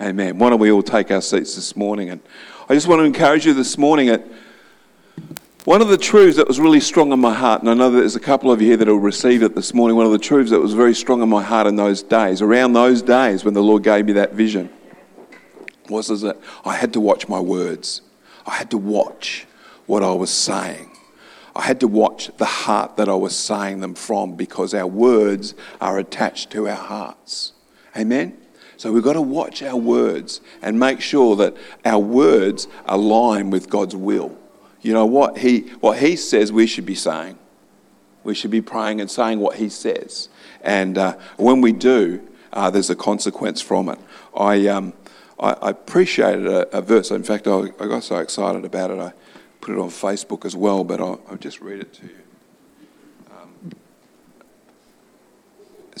Amen. Why don't we all take our seats this morning? And I just want to encourage you this morning at one of the truths that was really strong in my heart, and I know that there's a couple of you here that will receive it this morning. One of the truths that was very strong in my heart in those days, around those days when the Lord gave me that vision, was that I had to watch my words. I had to watch what I was saying. I had to watch the heart that I was saying them from because our words are attached to our hearts. Amen? So we've got to watch our words and make sure that our words align with God's will you know what he what he says we should be saying. We should be praying and saying what he says. And uh, when we do, uh, there's a consequence from it. I, um, I, I, appreciated a, a, verse. In fact, I, I, got so excited about it, I put it on Facebook as well, but I'll, I'll just read it to you.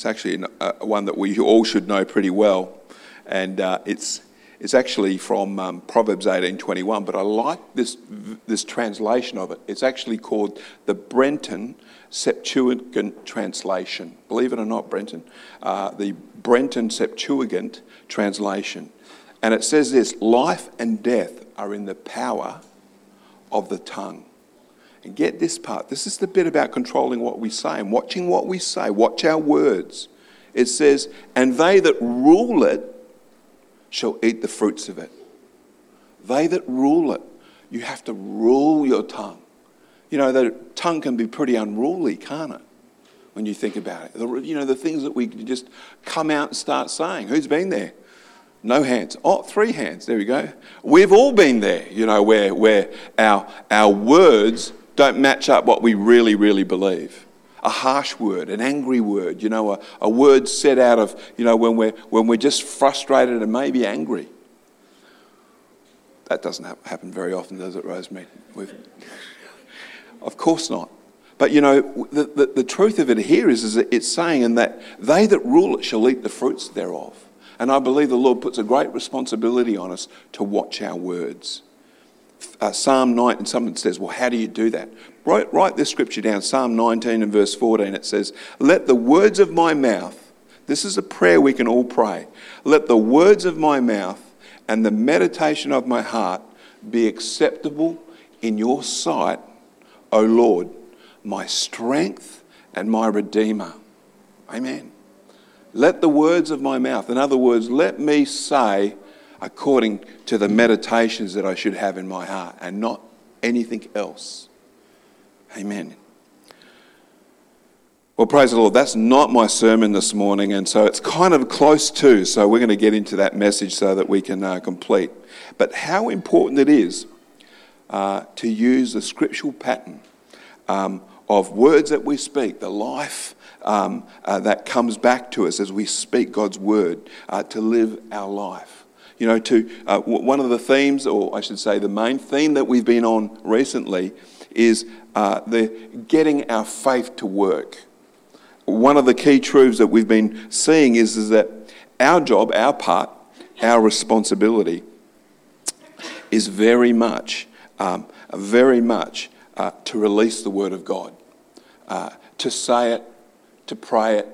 It's actually a, one that we all should know pretty well, and uh, it's it's actually from um, Proverbs 18:21, but I like this, this translation of it. It's actually called the Brenton Septuagint translation. Believe it or not, Brenton, uh, the Brenton Septuagint translation. And it says this life and death are in the power of the tongue. And get this part. This is the bit about controlling what we say and watching what we say. Watch our words. It says, and they that rule it shall eat the fruits of it. They that rule it, you have to rule your tongue. You know, the tongue can be pretty unruly, can't it? When you think about it. The, you know, the things that we just come out and start saying. Who's been there? No hands. Oh, three hands. There we go. We've all been there, you know, where, where our, our words don't match up what we really, really believe a harsh word, an angry word, you know, a, a word said out of, you know, when we're, when we're just frustrated and maybe angry. That doesn't happen very often, does it, Rosemary? Of course not. But you know, the, the, the, truth of it here is, is it's saying, and that they that rule it shall eat the fruits thereof. And I believe the Lord puts a great responsibility on us to watch our words. Uh, Psalm 9, and someone says, Well, how do you do that? Write, write this scripture down, Psalm 19 and verse 14. It says, Let the words of my mouth, this is a prayer we can all pray, let the words of my mouth and the meditation of my heart be acceptable in your sight, O Lord, my strength and my redeemer. Amen. Let the words of my mouth, in other words, let me say according to the meditations that I should have in my heart and not anything else. Amen. Well, praise the Lord. That's not my sermon this morning, and so it's kind of close to. So we're going to get into that message so that we can uh, complete. But how important it is uh, to use the scriptural pattern um, of words that we speak, the life um, uh, that comes back to us as we speak God's word uh, to live our life. You know, to uh, one of the themes, or I should say, the main theme that we've been on recently is uh, the getting our faith to work. One of the key truths that we've been seeing is, is that our job, our part, our responsibility is very much, um, very much uh, to release the Word of God, uh, to say it, to pray it,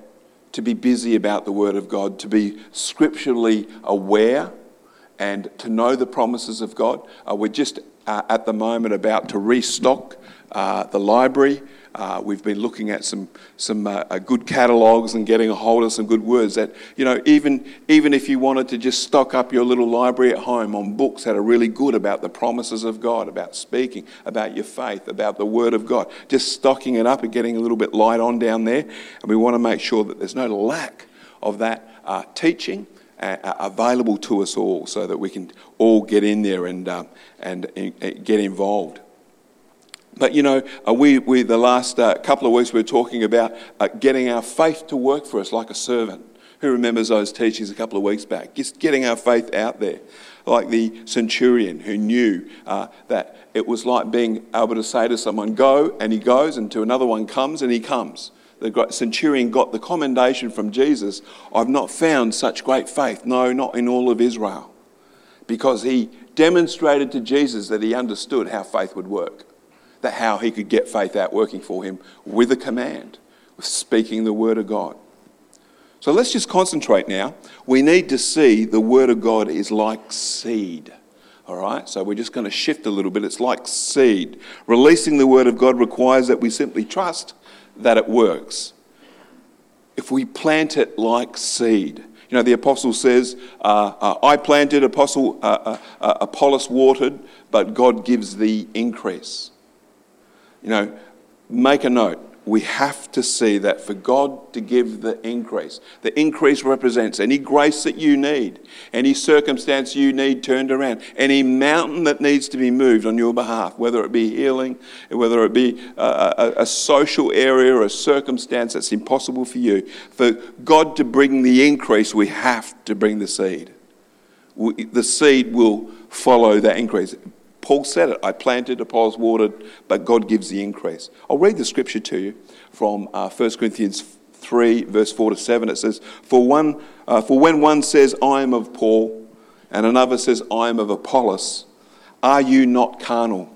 to be busy about the Word of God, to be scripturally aware and to know the promises of God. Uh, we're just uh, at the moment about to restock uh, the library. Uh, we've been looking at some some uh, uh, good catalogues and getting a hold of some good words. That you know, even even if you wanted to just stock up your little library at home on books that are really good about the promises of God, about speaking, about your faith, about the Word of God, just stocking it up and getting a little bit light on down there. And we want to make sure that there's no lack of that teaching uh, available to us all so that we can all get in there and, uh, and, uh, get involved. But you know, uh, we, we the last uh, couple of weeks we were talking about uh, getting our faith to work for us like a servant. Who remembers those teachings a couple of weeks back? Just getting our faith out there. Like the centurion who knew that it was like being able to say to someone, go, and he goes, and to another one comes, and he comes the centurion got the commendation from Jesus I've not found such great faith. No, not in all of Israel. Because he demonstrated to Jesus that he understood how faith would work, that how he could get faith out working for him with a command, with speaking the word of God. So let's just concentrate now. We need to see the Word of God is like seed. All right, so we're just going to shift a little bit. It's like seed. Releasing the Word of God requires that we simply trust that it works. If we plant it like seed, you know, the apostle says, uh, uh, I planted, apostle, uh, uh, uh, Apollos watered, but God gives the increase. You know, make a note we have to see that for God to give the increase, the increase represents any grace that you need, any circumstance you need turned around, any mountain that needs to be moved on your behalf, whether it be healing, whether it be a, a, a social area or a circumstance that's impossible for you. For God to bring the increase, we have to bring the seed. We, the seed will follow that increase. Paul said it I planted, Apollos watered, but God gives the increase. I'll read the scripture to you from uh, 1 Corinthians 3, verse 4 to 7. It says, For, one, uh, for when one says, I am of Paul, and another says, I am of Apollos, are you not carnal?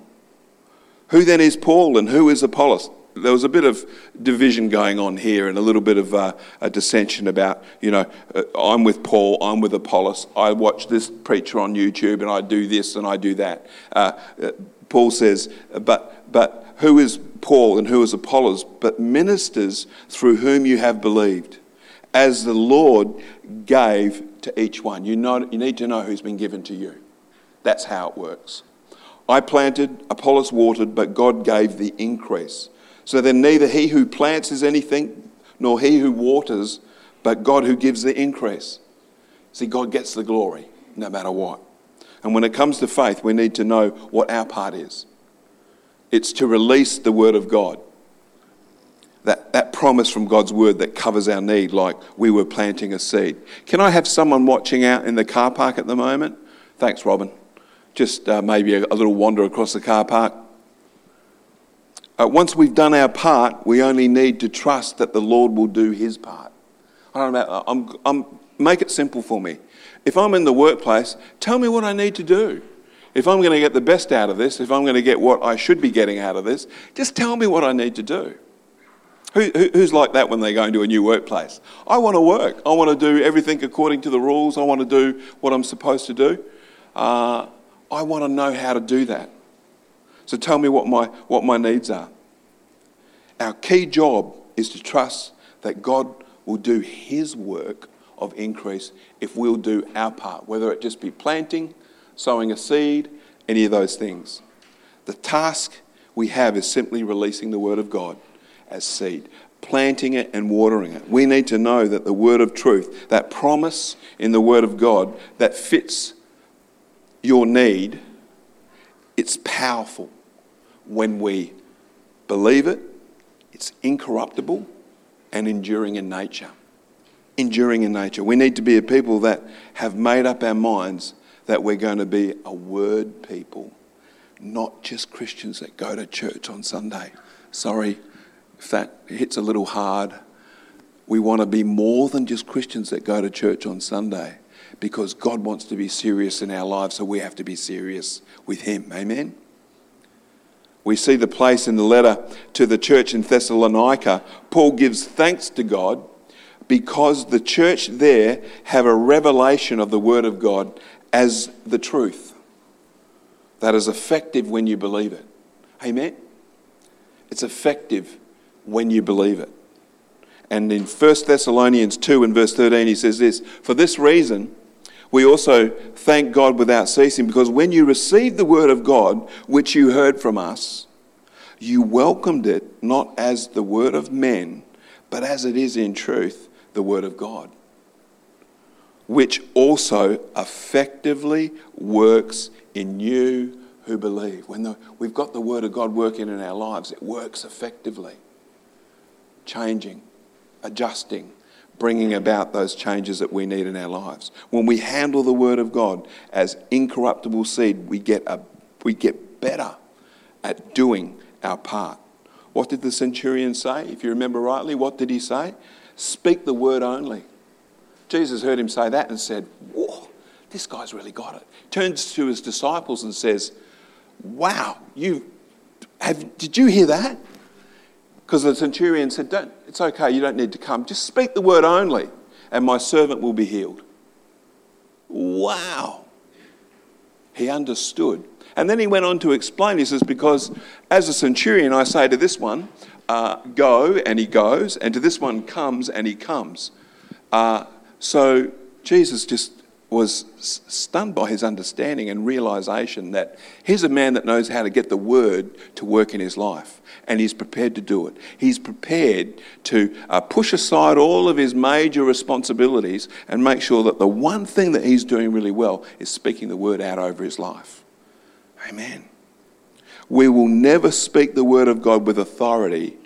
Who then is Paul and who is Apollos? There was a bit of division going on here and a little bit of uh, a dissension about, you know, uh, I'm with Paul, I'm with Apollos, I watch this preacher on YouTube and I do this and I do that. Uh, uh Paul says, but, but who is Paul and who is Apollos? But ministers through whom you have believed, as the Lord gave to each one. You, know, you need to know who's been given to you. That's how it works. I planted, Apollos watered, but God gave the increase. So then, neither he who plants is anything, nor he who waters, but God who gives the increase. See, God gets the glory no matter what. And when it comes to faith, we need to know what our part is it's to release the word of God. That, that promise from God's word that covers our need, like we were planting a seed. Can I have someone watching out in the car park at the moment? Thanks, Robin. Just uh, maybe a, a little wander across the car park. Uh, once we've done our part, we only need to trust that the Lord will do his part. I don't know, I'm, I'm, make it simple for me. If I'm in the workplace, tell me what I need to do. If I'm going to get the best out of this, if I'm going to get what I should be getting out of this, just tell me what I need to do. Who, who's like that when they go into a new workplace? I want to work. I want to do everything according to the rules. I want to do what I'm supposed to do. Uh, I want to know how to do that. So tell me what my, what my needs are. Our key job is to trust that God will do His work of increase if we'll do our part, whether it just be planting, sowing a seed, any of those things. The task we have is simply releasing the Word of God as seed, planting it and watering it. We need to know that the Word of truth, that promise in the Word of God that fits your need, it's powerful when we believe it, it's incorruptible and enduring in nature. Enduring in nature. We need to be a people that have made up our minds that we're going to be a word people, not just Christians that go to church on Sunday. Sorry if that hits a little hard. We want to be more than just Christians that go to church on Sunday because God wants to be serious in our lives, so we have to be serious with Him. Amen? We see the place in the letter to the church in Thessalonica. Paul gives thanks to God because the church there have a revelation of the Word of God as the truth that is effective when you believe it. Amen? It's effective when you believe it. And in 1 Thessalonians 2 and verse 13, he says this For this reason, we also thank God without ceasing because when you received the word of God, which you heard from us, you welcomed it not as the word of men, but as it is in truth, the word of God, which also effectively works in you who believe. When the, we've got the word of God working in our lives, it works effectively, changing, adjusting, bringing about those changes that we need in our lives. When we handle the Word of God as incorruptible seed, we get, a, we get better at doing our part. What did the centurion say? If you remember rightly, what did he say? Speak the word only. Jesus heard him say that and said, Whoa, this guy's really got it. Turns to his disciples and says, Wow, you have, did you hear that? Because the centurion said, Don't, It's okay, you don't need to come. Just speak the word only. and my servant will be healed. Wow. He understood. And then he went on to explain, he says, because as a centurion, I say to this one, uh, go, and he goes, and to this one, comes, and he comes. Uh, so Jesus just was stunned by his understanding and realization that here's a man that knows how to get the word to work in his life, and he's prepared to do it. He's prepared to uh, push aside all of his major responsibilities and make sure that the one thing that he's doing really well is speaking the word out over his life. Amen. We will never speak the word of God with authority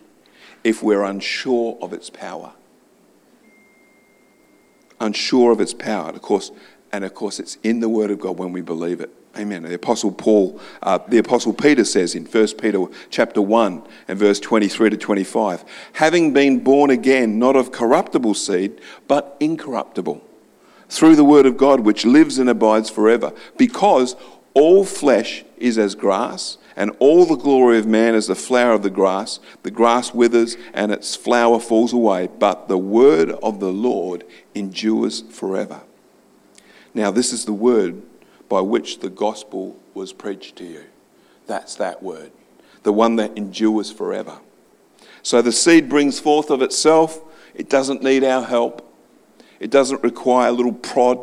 if we're unsure of its power. Unsure of its power. of course, and of course, it's in the Word of God when we believe it. Amen. The Apostle Paul, uh, the Apostle Peter says in 1 Peter chapter 1 and verse 23 to 25, having been born again, not of corruptible seed, but incorruptible, through the Word of God which lives and abides forever, because all flesh is as grass, and all the glory of man is the flower of the grass. The grass withers and its flower falls away, but the word of the Lord endures forever. Now, this is the word by which the gospel was preached to you. That's that word, the one that endures forever. So the seed brings forth of itself, it doesn't need our help, it doesn't require a little prod.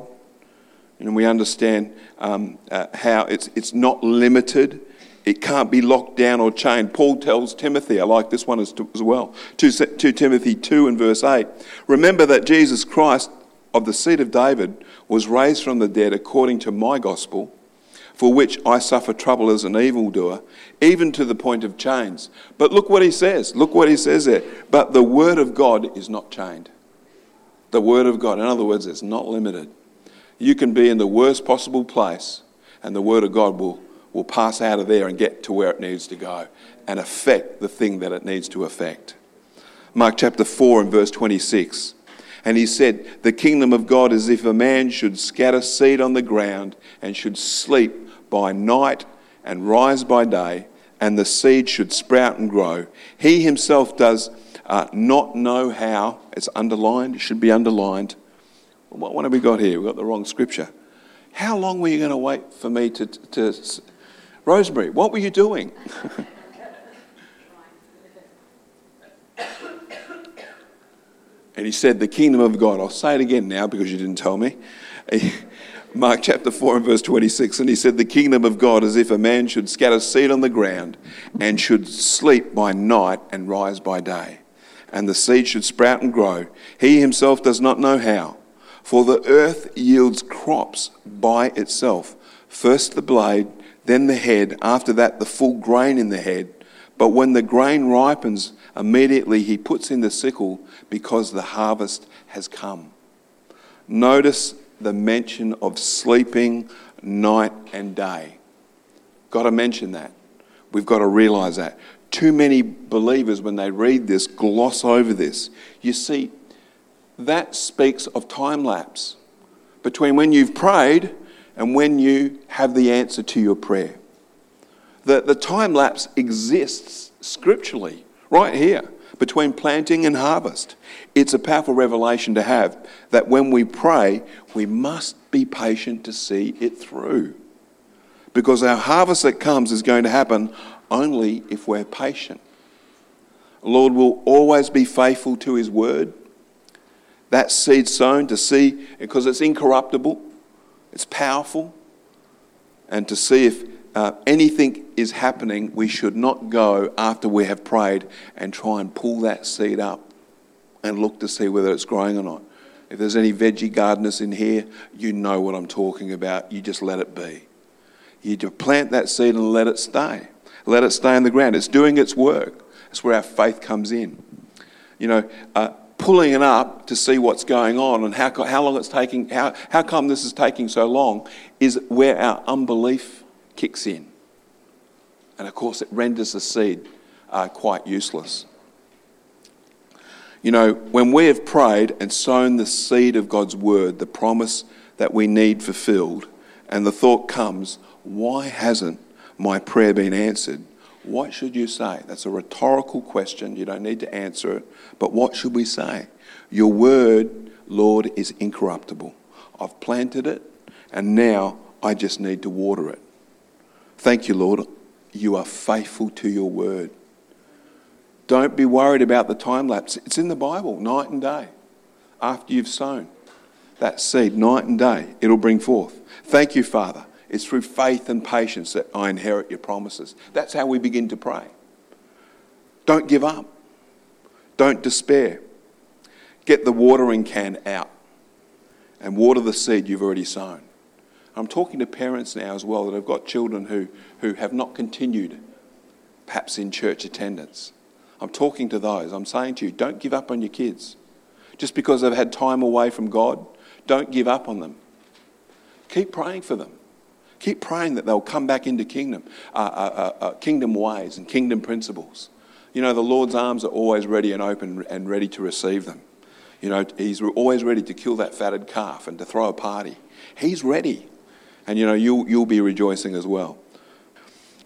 And we understand um, uh, how it's, it's not limited. It can't be locked down or chained. Paul tells Timothy, I like this one as, as well, 2, 2 Timothy 2 and verse 8. Remember that Jesus Christ of the seed of David was raised from the dead according to my gospel, for which I suffer trouble as an evildoer, even to the point of chains. But look what he says. Look what he says there. But the word of God is not chained. The word of God, in other words, it's not limited. You can be in the worst possible place, and the word of God will, will pass out of there and get to where it needs to go and affect the thing that it needs to affect. Mark chapter 4 and verse 26. And he said, The kingdom of God is if a man should scatter seed on the ground and should sleep by night and rise by day, and the seed should sprout and grow. He himself does uh, not know how. It's underlined, it should be underlined. What, what have we got here? We've got the wrong scripture. How long were you going to wait for me to, to, to Rosemary, what were you doing? And he said, The kingdom of God. I'll say it again now because you didn't tell me. Mark chapter 4 and verse 26. And he said, The kingdom of God is if a man should scatter seed on the ground and should sleep by night and rise by day. And the seed should sprout and grow. He himself does not know how. For the earth yields crops by itself first the blade, then the head, after that the full grain in the head. But when the grain ripens, immediately he puts in the sickle because the harvest has come. Notice the mention of sleeping night and day. Got to mention that. We've got to realize that. Too many believers, when they read this, gloss over this. You see, that speaks of time lapse between when you've prayed and when you have the answer to your prayer. The, the time lapse exists scripturally, right here, between planting and harvest. It's a powerful revelation to have that when we pray, we must be patient to see it through. Because our harvest that comes is going to happen only if we're patient. The Lord will always be faithful to his word. That seed sown to see, because it's incorruptible, it's powerful, and to see if uh, anything is happening, we should not go after we have prayed and try and pull that seed up and look to see whether it's growing or not. If there's any veggie gardeners in here, you know what I'm talking about. You just let it be. You just plant that seed and let it stay. Let it stay in the ground. It's doing its work. That's where our faith comes in. You know, uh, pulling it up to see what's going on and how, how long it's taking, how, how come this is taking so long is where our unbelief kicks in. And of course, it renders the seed uh, quite useless. You know, when we have prayed and sown the seed of God's word, the promise that we need fulfilled, and the thought comes, why hasn't my prayer been answered? What should you say? That's a rhetorical question. You don't need to answer it. But what should we say? Your word Lord, is incorruptible. I've planted it, and now I just need to water it. Thank you, Lord. You are faithful to your word. Don't be worried about the time lapse. It's in the Bible, night and day. After you've sown that seed, night and day, it'll bring forth. Thank you, Father. It's through faith and patience that I inherit your promises. That's how we begin to pray. Don't give up. Don't despair. Get the watering can out and water the seed you've already sown. I'm talking to parents now as well that have got children who, who have not continued, perhaps in church attendance. I'm talking to those. I'm saying to you, don't give up on your kids. Just because they've had time away from God, don't give up on them. Keep praying for them. Keep praying that they'll come back into kingdom, uh, uh, uh, uh kingdom ways and kingdom principles. You know, the Lord's arms are always ready and open and ready to receive them. You know, He's always ready to kill that fatted calf and to throw a party. He's ready. And, you know, you'll, you'll be rejoicing as well.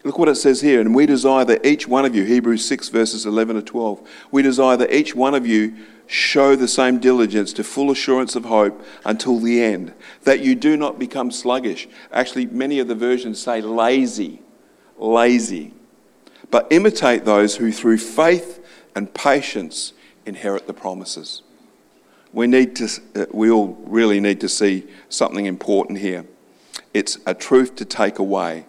Look what it says here. And we desire that each one of you, Hebrews 6, verses 11 to 12, we desire that each one of you show the same diligence to full assurance of hope until the end, that you do not become sluggish. Actually, many of the versions say lazy, lazy. But imitate those who through faith and patience inherit the promises. We need to, uh, we all really need to see something important here. It's a truth to take away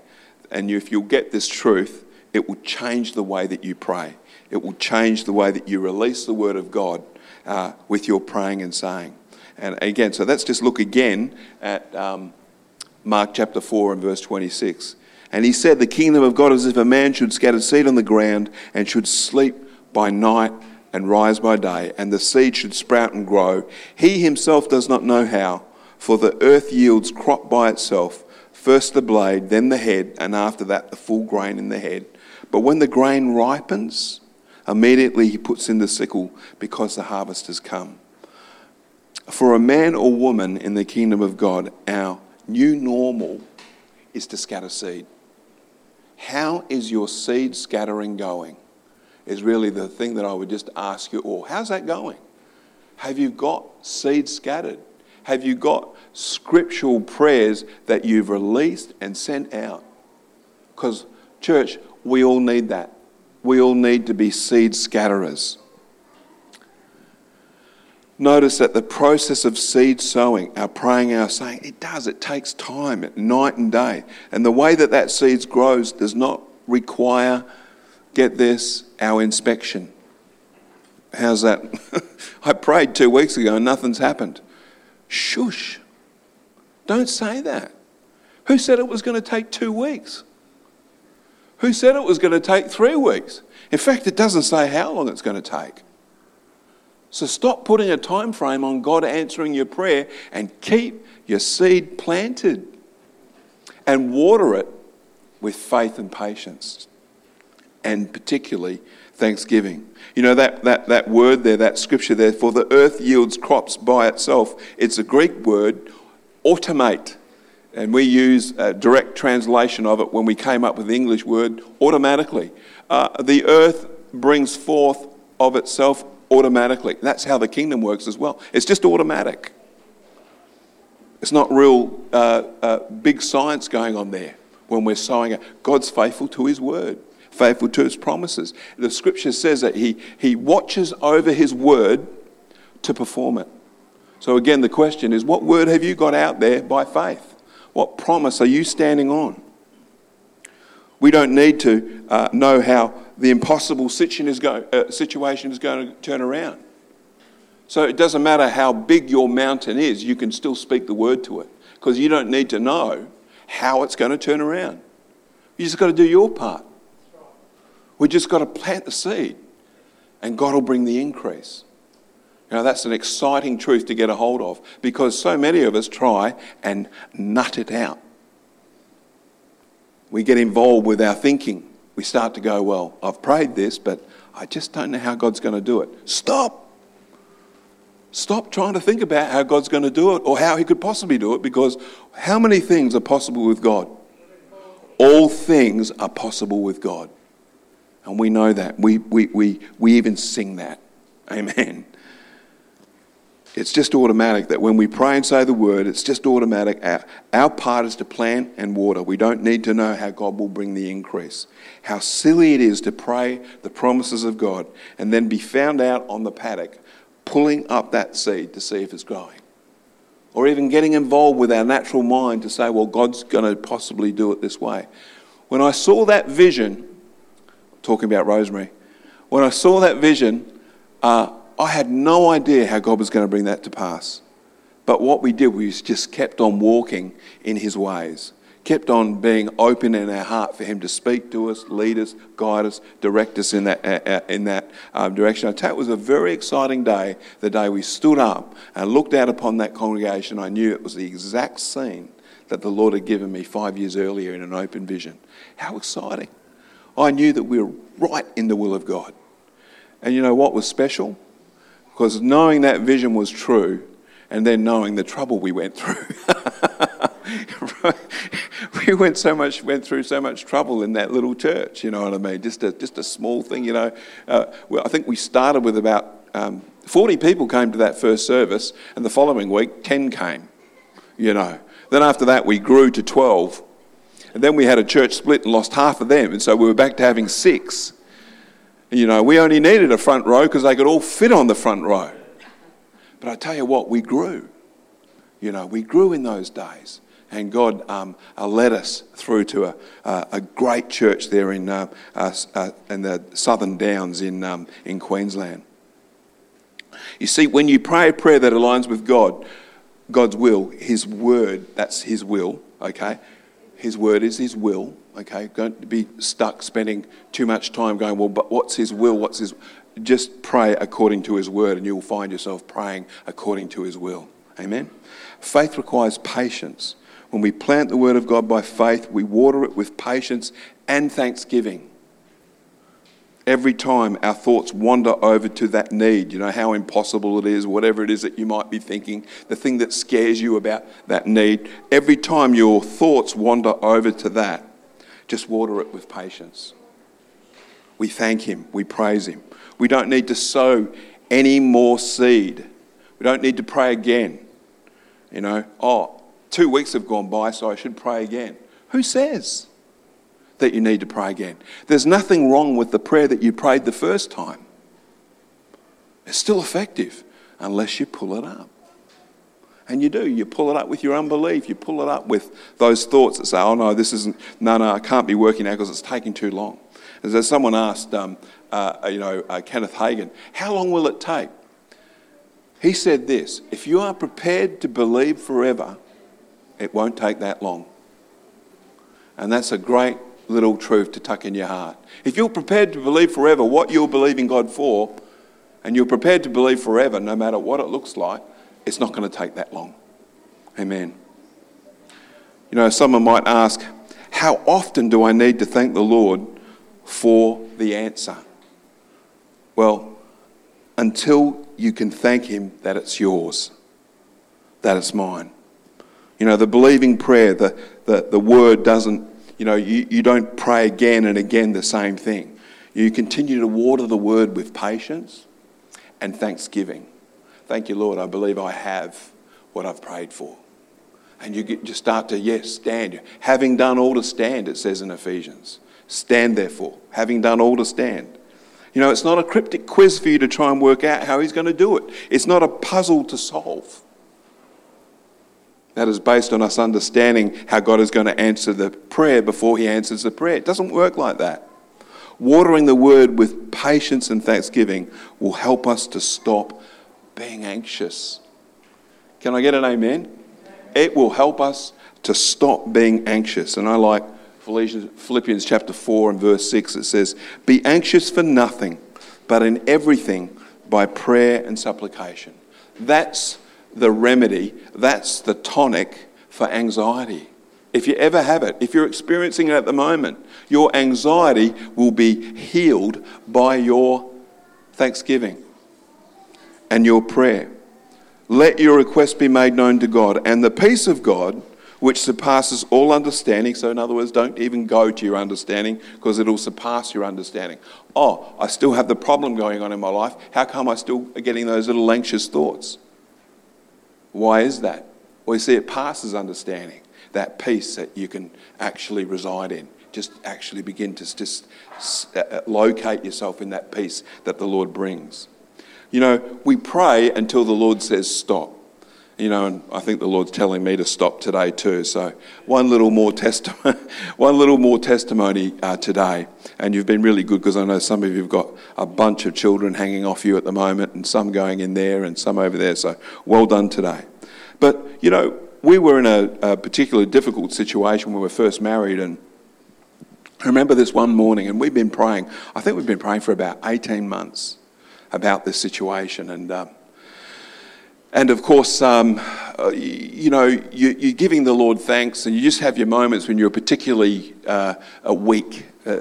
and if you'll get this truth, it will change the way that you pray. It will change the way that you release the word of God uh, with your praying and saying. And again, so let's just look again at um, Mark chapter 4 and verse 26. And he said, The kingdom of God is if a man should scatter seed on the ground and should sleep by night and rise by day, and the seed should sprout and grow. He himself does not know how, for the earth yields crop by itself First the blade, then the head, and after that the full grain in the head. But when the grain ripens, immediately he puts in the sickle because the harvest has come. For a man or woman in the kingdom of God, our new normal is to scatter seed. How is your seed scattering going? Is really the thing that I would just ask you all. How's that going? Have you got seed scattered? Have you got scriptural prayers that you've released and sent out? Because, church, we all need that. We all need to be seed scatterers. Notice that the process of seed sowing, our praying, our saying, it does. It takes time, night and day. And the way that that seed grows does not require, get this, our inspection. How's that? I prayed two weeks ago and nothing's happened. Shush. Don't say that. Who said it was going to take two weeks? Who said it was going to take three weeks? In fact, it doesn't say how long it's going to take. So stop putting a time frame on God answering your prayer and keep your seed planted and water it with faith and patience and particularly thanksgiving. You know, that, that, that word there, that scripture there, for the earth yields crops by itself, it's a Greek word, automate. And we use a direct translation of it when we came up with the English word automatically. Uh, the earth brings forth of itself automatically. That's how the kingdom works as well. It's just automatic. It's not real uh, uh, big science going on there when we're sowing it. God's faithful to his word faithful to his promises. The scripture says that he, he watches over his word to perform it. So, again, the question is what word have you got out there by faith? What promise are you standing on? We don't need to uh, know how the impossible situation is, go, uh, situation is going to turn around. So it doesn't matter how big your mountain is, you can still speak the word to it because you don't need to know how it's going to turn around. You just got to do your part. We just got to plant the seed and God will bring the increase. Know, that's an exciting truth to get a hold of because so many of us try and nut it out. We get involved with our thinking. We start to go, Well, I've prayed this, but I just don't know how God's going to do it. Stop. Stop trying to think about how God's going to do it or how He could possibly do it because how many things are possible with God? All things are possible with God. And we know that. We, we, we, we even sing that. Amen. it's just automatic that when we pray and say the word, it's just automatic. Our, our part is to plant and water. We don't need to know how God will bring the increase. How silly it is to pray the promises of God and then be found out on the paddock pulling up that seed to see if it's growing. Or even getting involved with our natural mind to say, well, God's going to possibly do it this way. When I saw that vision, talking about Rosemary, when I saw that vision, uh, I had no idea how God was going to bring that to pass. But what we did was just kept on walking in His ways, kept on being open in our heart for Him to speak to us, lead us, guide us, direct us in that, uh, uh in that um, direction. I tell you, it was a very exciting day, the day we stood up and looked out upon that congregation. I knew it was the exact scene that the Lord had given me five years earlier in an open vision. How exciting! I knew that we were right in the will of God. And you know what was special? Because knowing that vision was true, and then knowing the trouble we went through. we went so much, went through so much trouble in that little church. You know what I mean? Just a just a small thing. You know, uh, well, I think we started with about um, forty people came to that first service, and the following week ten came. You know, then after that we grew to twelve, and then we had a church split and lost half of them, and so we were back to having six. You know, we only needed a front row because they could all fit on the front row. But I tell you what, we grew. You know, we grew in those days. And God um, uh, led us through to a, uh, a great church there in, uh, uh, uh, in the Southern Downs in, um, in Queensland. You see, when you pray a prayer that aligns with God, God's will, His word, that's His will, okay? His word is His will. Okay, don't be stuck spending too much time going, well, but what's His will? What's His. Just pray according to His word, and you'll find yourself praying according to His will. Amen? Faith requires patience. When we plant the word of God by faith, we water it with patience and thanksgiving every time our thoughts wander over to that need, you know, how impossible it is, whatever it is that you might be thinking, the thing that scares you about that need, every time your thoughts wander over to that, just water it with patience. We thank Him, we praise Him. We don't need to sow any more seed. We don't need to pray again. You know, oh, two weeks have gone by, so I should pray again. Who says? That you need to pray again. There's nothing wrong with the prayer that you prayed the first time. It's still effective unless you pull it up. And you do. You pull it up with your unbelief. You pull it up with those thoughts that say, oh no, this isn't, no, no, I can't be working now because it's taking too long. As someone asked, um, uh, you know, uh, Kenneth Hagin, how long will it take? He said this if you are prepared to believe forever, it won't take that long. And that's a great little truth to tuck in your heart. If you're prepared to believe forever what you're believing God for, and you're prepared to believe forever no matter what it looks like, it's not going to take that long. Amen. You know, someone might ask, How often do I need to thank the Lord for the answer? Well, until you can thank Him that it's yours, that it's mine. You know, the believing prayer, the, the, the word doesn't you know, you, you don't pray again and again the same thing. You continue to water the word with patience and thanksgiving. Thank you, Lord. I believe I have what I've prayed for. And you get, just start to, yes, stand. Having done all to stand, it says in Ephesians. Stand therefore, having done all to stand. You know, it's not a cryptic quiz for you to try and work out how he's going to do it. It's not a puzzle to solve. That is based on us understanding how God is going to answer the prayer before He answers the prayer. It doesn't work like that. Watering the word with patience and thanksgiving will help us to stop being anxious. Can I get an amen? It will help us to stop being anxious. And I like Philippians chapter 4 and verse 6. It says, Be anxious for nothing, but in everything by prayer and supplication. That's the remedy, that's the tonic for anxiety. If you ever have it, if you're experiencing it at the moment, your anxiety will be healed by your thanksgiving and your prayer. Let your request be made known to God, and the peace of God, which surpasses all understanding. So, in other words, don't even go to your understanding because it'll surpass your understanding. Oh, I still have the problem going on in my life. How come I still are getting those little anxious thoughts? Why is that? Well, you see, it passes understanding, that peace that you can actually reside in. Just actually begin to just uh, uh, locate yourself in that peace that the Lord brings. You know, we pray until the Lord says stop. You know, and I think the Lord's telling me to stop today too. So one little more testimony, one little more testimony uh, today, and you've been really good because I know some of you've got a bunch of children hanging off you at the moment, and some going in there and some over there. So well done today. But you know, we were in a, a particularly difficult situation when we were first married, and I remember this one morning, and we've been praying. I think we've been praying for about eighteen months about this situation, and. Um, and of course, um, uh, you know, you, are giving the Lord thanks, and you just have your moments when you're particularly uh, weak, uh,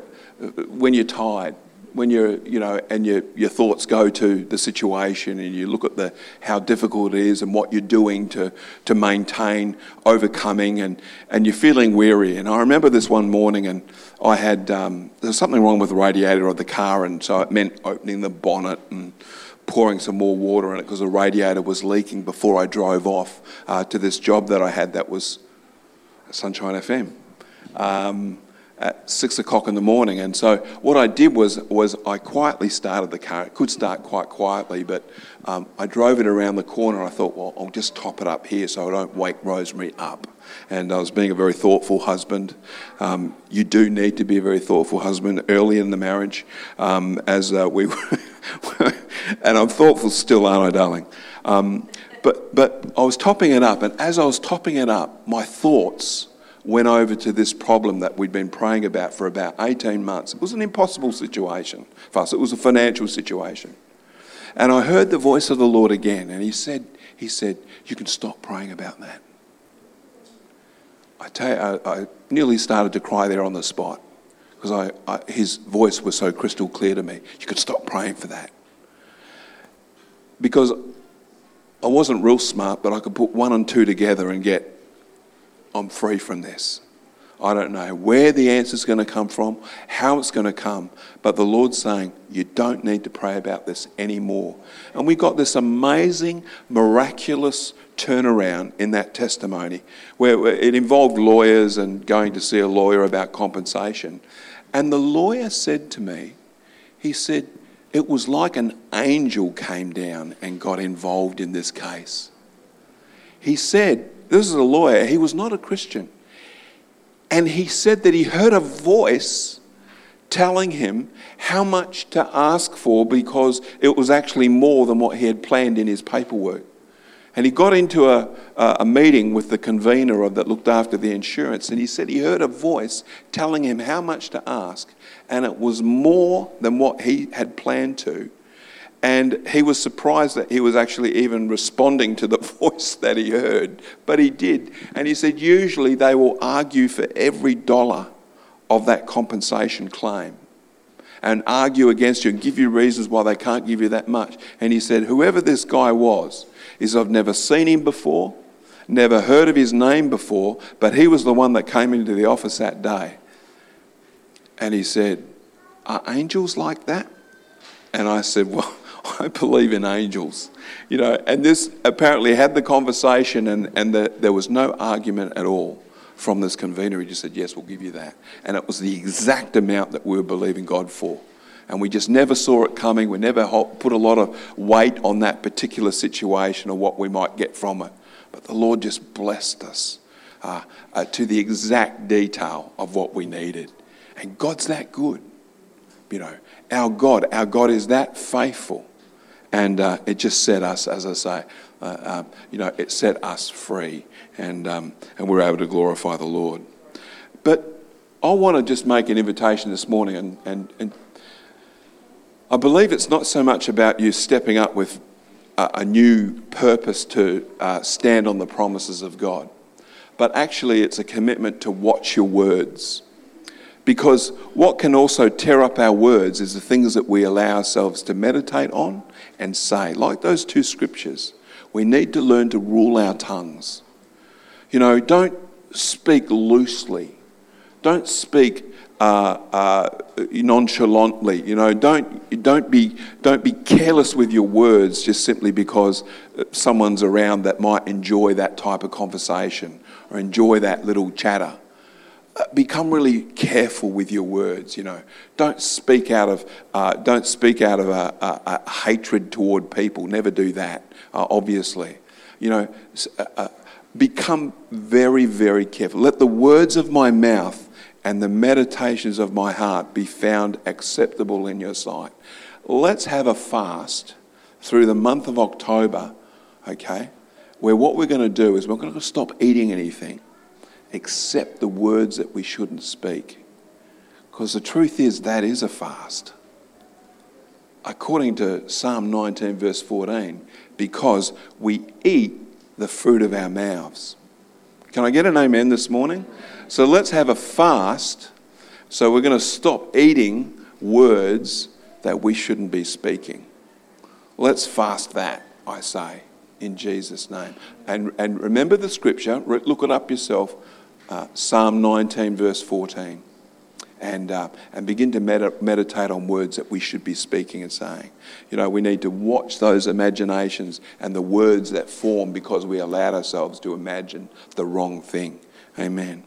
when you're tired, when you're, you know, and your, your thoughts go to the situation and you look at the, how difficult it is and what you're doing to, to maintain overcoming, and, and you're feeling weary. And I remember this one morning, and I had, um, there was something wrong with the radiator of the car, and so it meant opening the bonnet and pouring some more water in it because the radiator was leaking before I drove off uh, to this job that I had that was Sunshine FM. Um, at six o'clock in the morning. And so what I did was was I quietly started the car. It could start quite quietly, but um, I drove it around the corner. I thought, well, I'll just top it up here so I don't wake Rosemary up. And I was being a very thoughtful husband. Um, you do need to be a very thoughtful husband early in the marriage, um, as uh, we and I'm thoughtful still, aren't I, darling? Um, but but I was topping it up, and as I was topping it up, my thoughts went over to this problem that we'd been praying about for about 18 months. It was an impossible situation for us, it was a financial situation. And I heard the voice of the Lord again, and He said, He said, You can stop praying about that. I, tell you, I, I nearly started to cry there on the spot because his voice was so crystal clear to me. You could stop praying for that. Because I wasn't real smart, but I could put one and two together and get I'm free from this. I don't know where the answer is going to come from, how it's going to come, but the Lord's saying, You don't need to pray about this anymore. And we got this amazing, miraculous turnaround in that testimony where it involved lawyers and going to see a lawyer about compensation. And the lawyer said to me, He said, It was like an angel came down and got involved in this case. He said, this is a lawyer, he was not a Christian. And he said that he heard a voice telling him how much to ask for because it was actually more than what he had planned in his paperwork. And he got into a, a meeting with the convener of, that looked after the insurance, and he said he heard a voice telling him how much to ask, and it was more than what he had planned to. And he was surprised that he was actually even responding to the voice that he heard, but he did. And he said, usually they will argue for every dollar of that compensation claim and argue against you and give you reasons why they can't give you that much. And he said, whoever this guy was, is I've never seen him before, never heard of his name before, but he was the one that came into the office that day. And he said, Are angels like that? And I said, Well, I believe in angels. You know, and this apparently had the conversation, and, and the, there was no argument at all from this convener. He just said, Yes, we'll give you that. And it was the exact amount that we were believing God for. And we just never saw it coming. We never put a lot of weight on that particular situation or what we might get from it. But the Lord just blessed us uh, uh, to the exact detail of what we needed. And God's that good. You know, our God, our God is that faithful and uh, it just set us, as I say, uh, uh, you know, it set us free, and um, and we're able to glorify the Lord. But I want to just make an invitation this morning, and, and, and I believe it's not so much about you stepping up with a, a new purpose to uh, stand on the promises of God, but actually it's a commitment to watch your words. Because what can also tear up our words is the things that we allow ourselves to meditate on and say. Like those two scriptures, we need to learn to rule our tongues. You know, don't speak loosely. Don't speak uh, uh, nonchalantly. You know, don't, don't, be, don't be careless with your words just simply because someone's around that might enjoy that type of conversation or enjoy that little chatter. Become really careful with your words. You know, don't speak out of uh, don't speak out of a, a, a, hatred toward people. Never do that. Uh, obviously, you know, uh, uh, become very very careful. Let the words of my mouth and the meditations of my heart be found acceptable in your sight. Let's have a fast through the month of October, okay? Where what we're going to do is we're going to stop eating anything except the words that we shouldn't speak. Because the truth is, that is a fast. According to Psalm 19, verse 14, because we eat the fruit of our mouths. Can I get an amen this morning? So let's have a fast. So we're going to stop eating words that we shouldn't be speaking. Let's fast that, I say, in Jesus' name. And, and remember the scripture, look it up yourself uh, Psalm 19, verse 14, and, uh, and begin to med- meditate on words that we should be speaking and saying. You know, we need to watch those imaginations and the words that form because we allowed ourselves to imagine the wrong thing. Amen.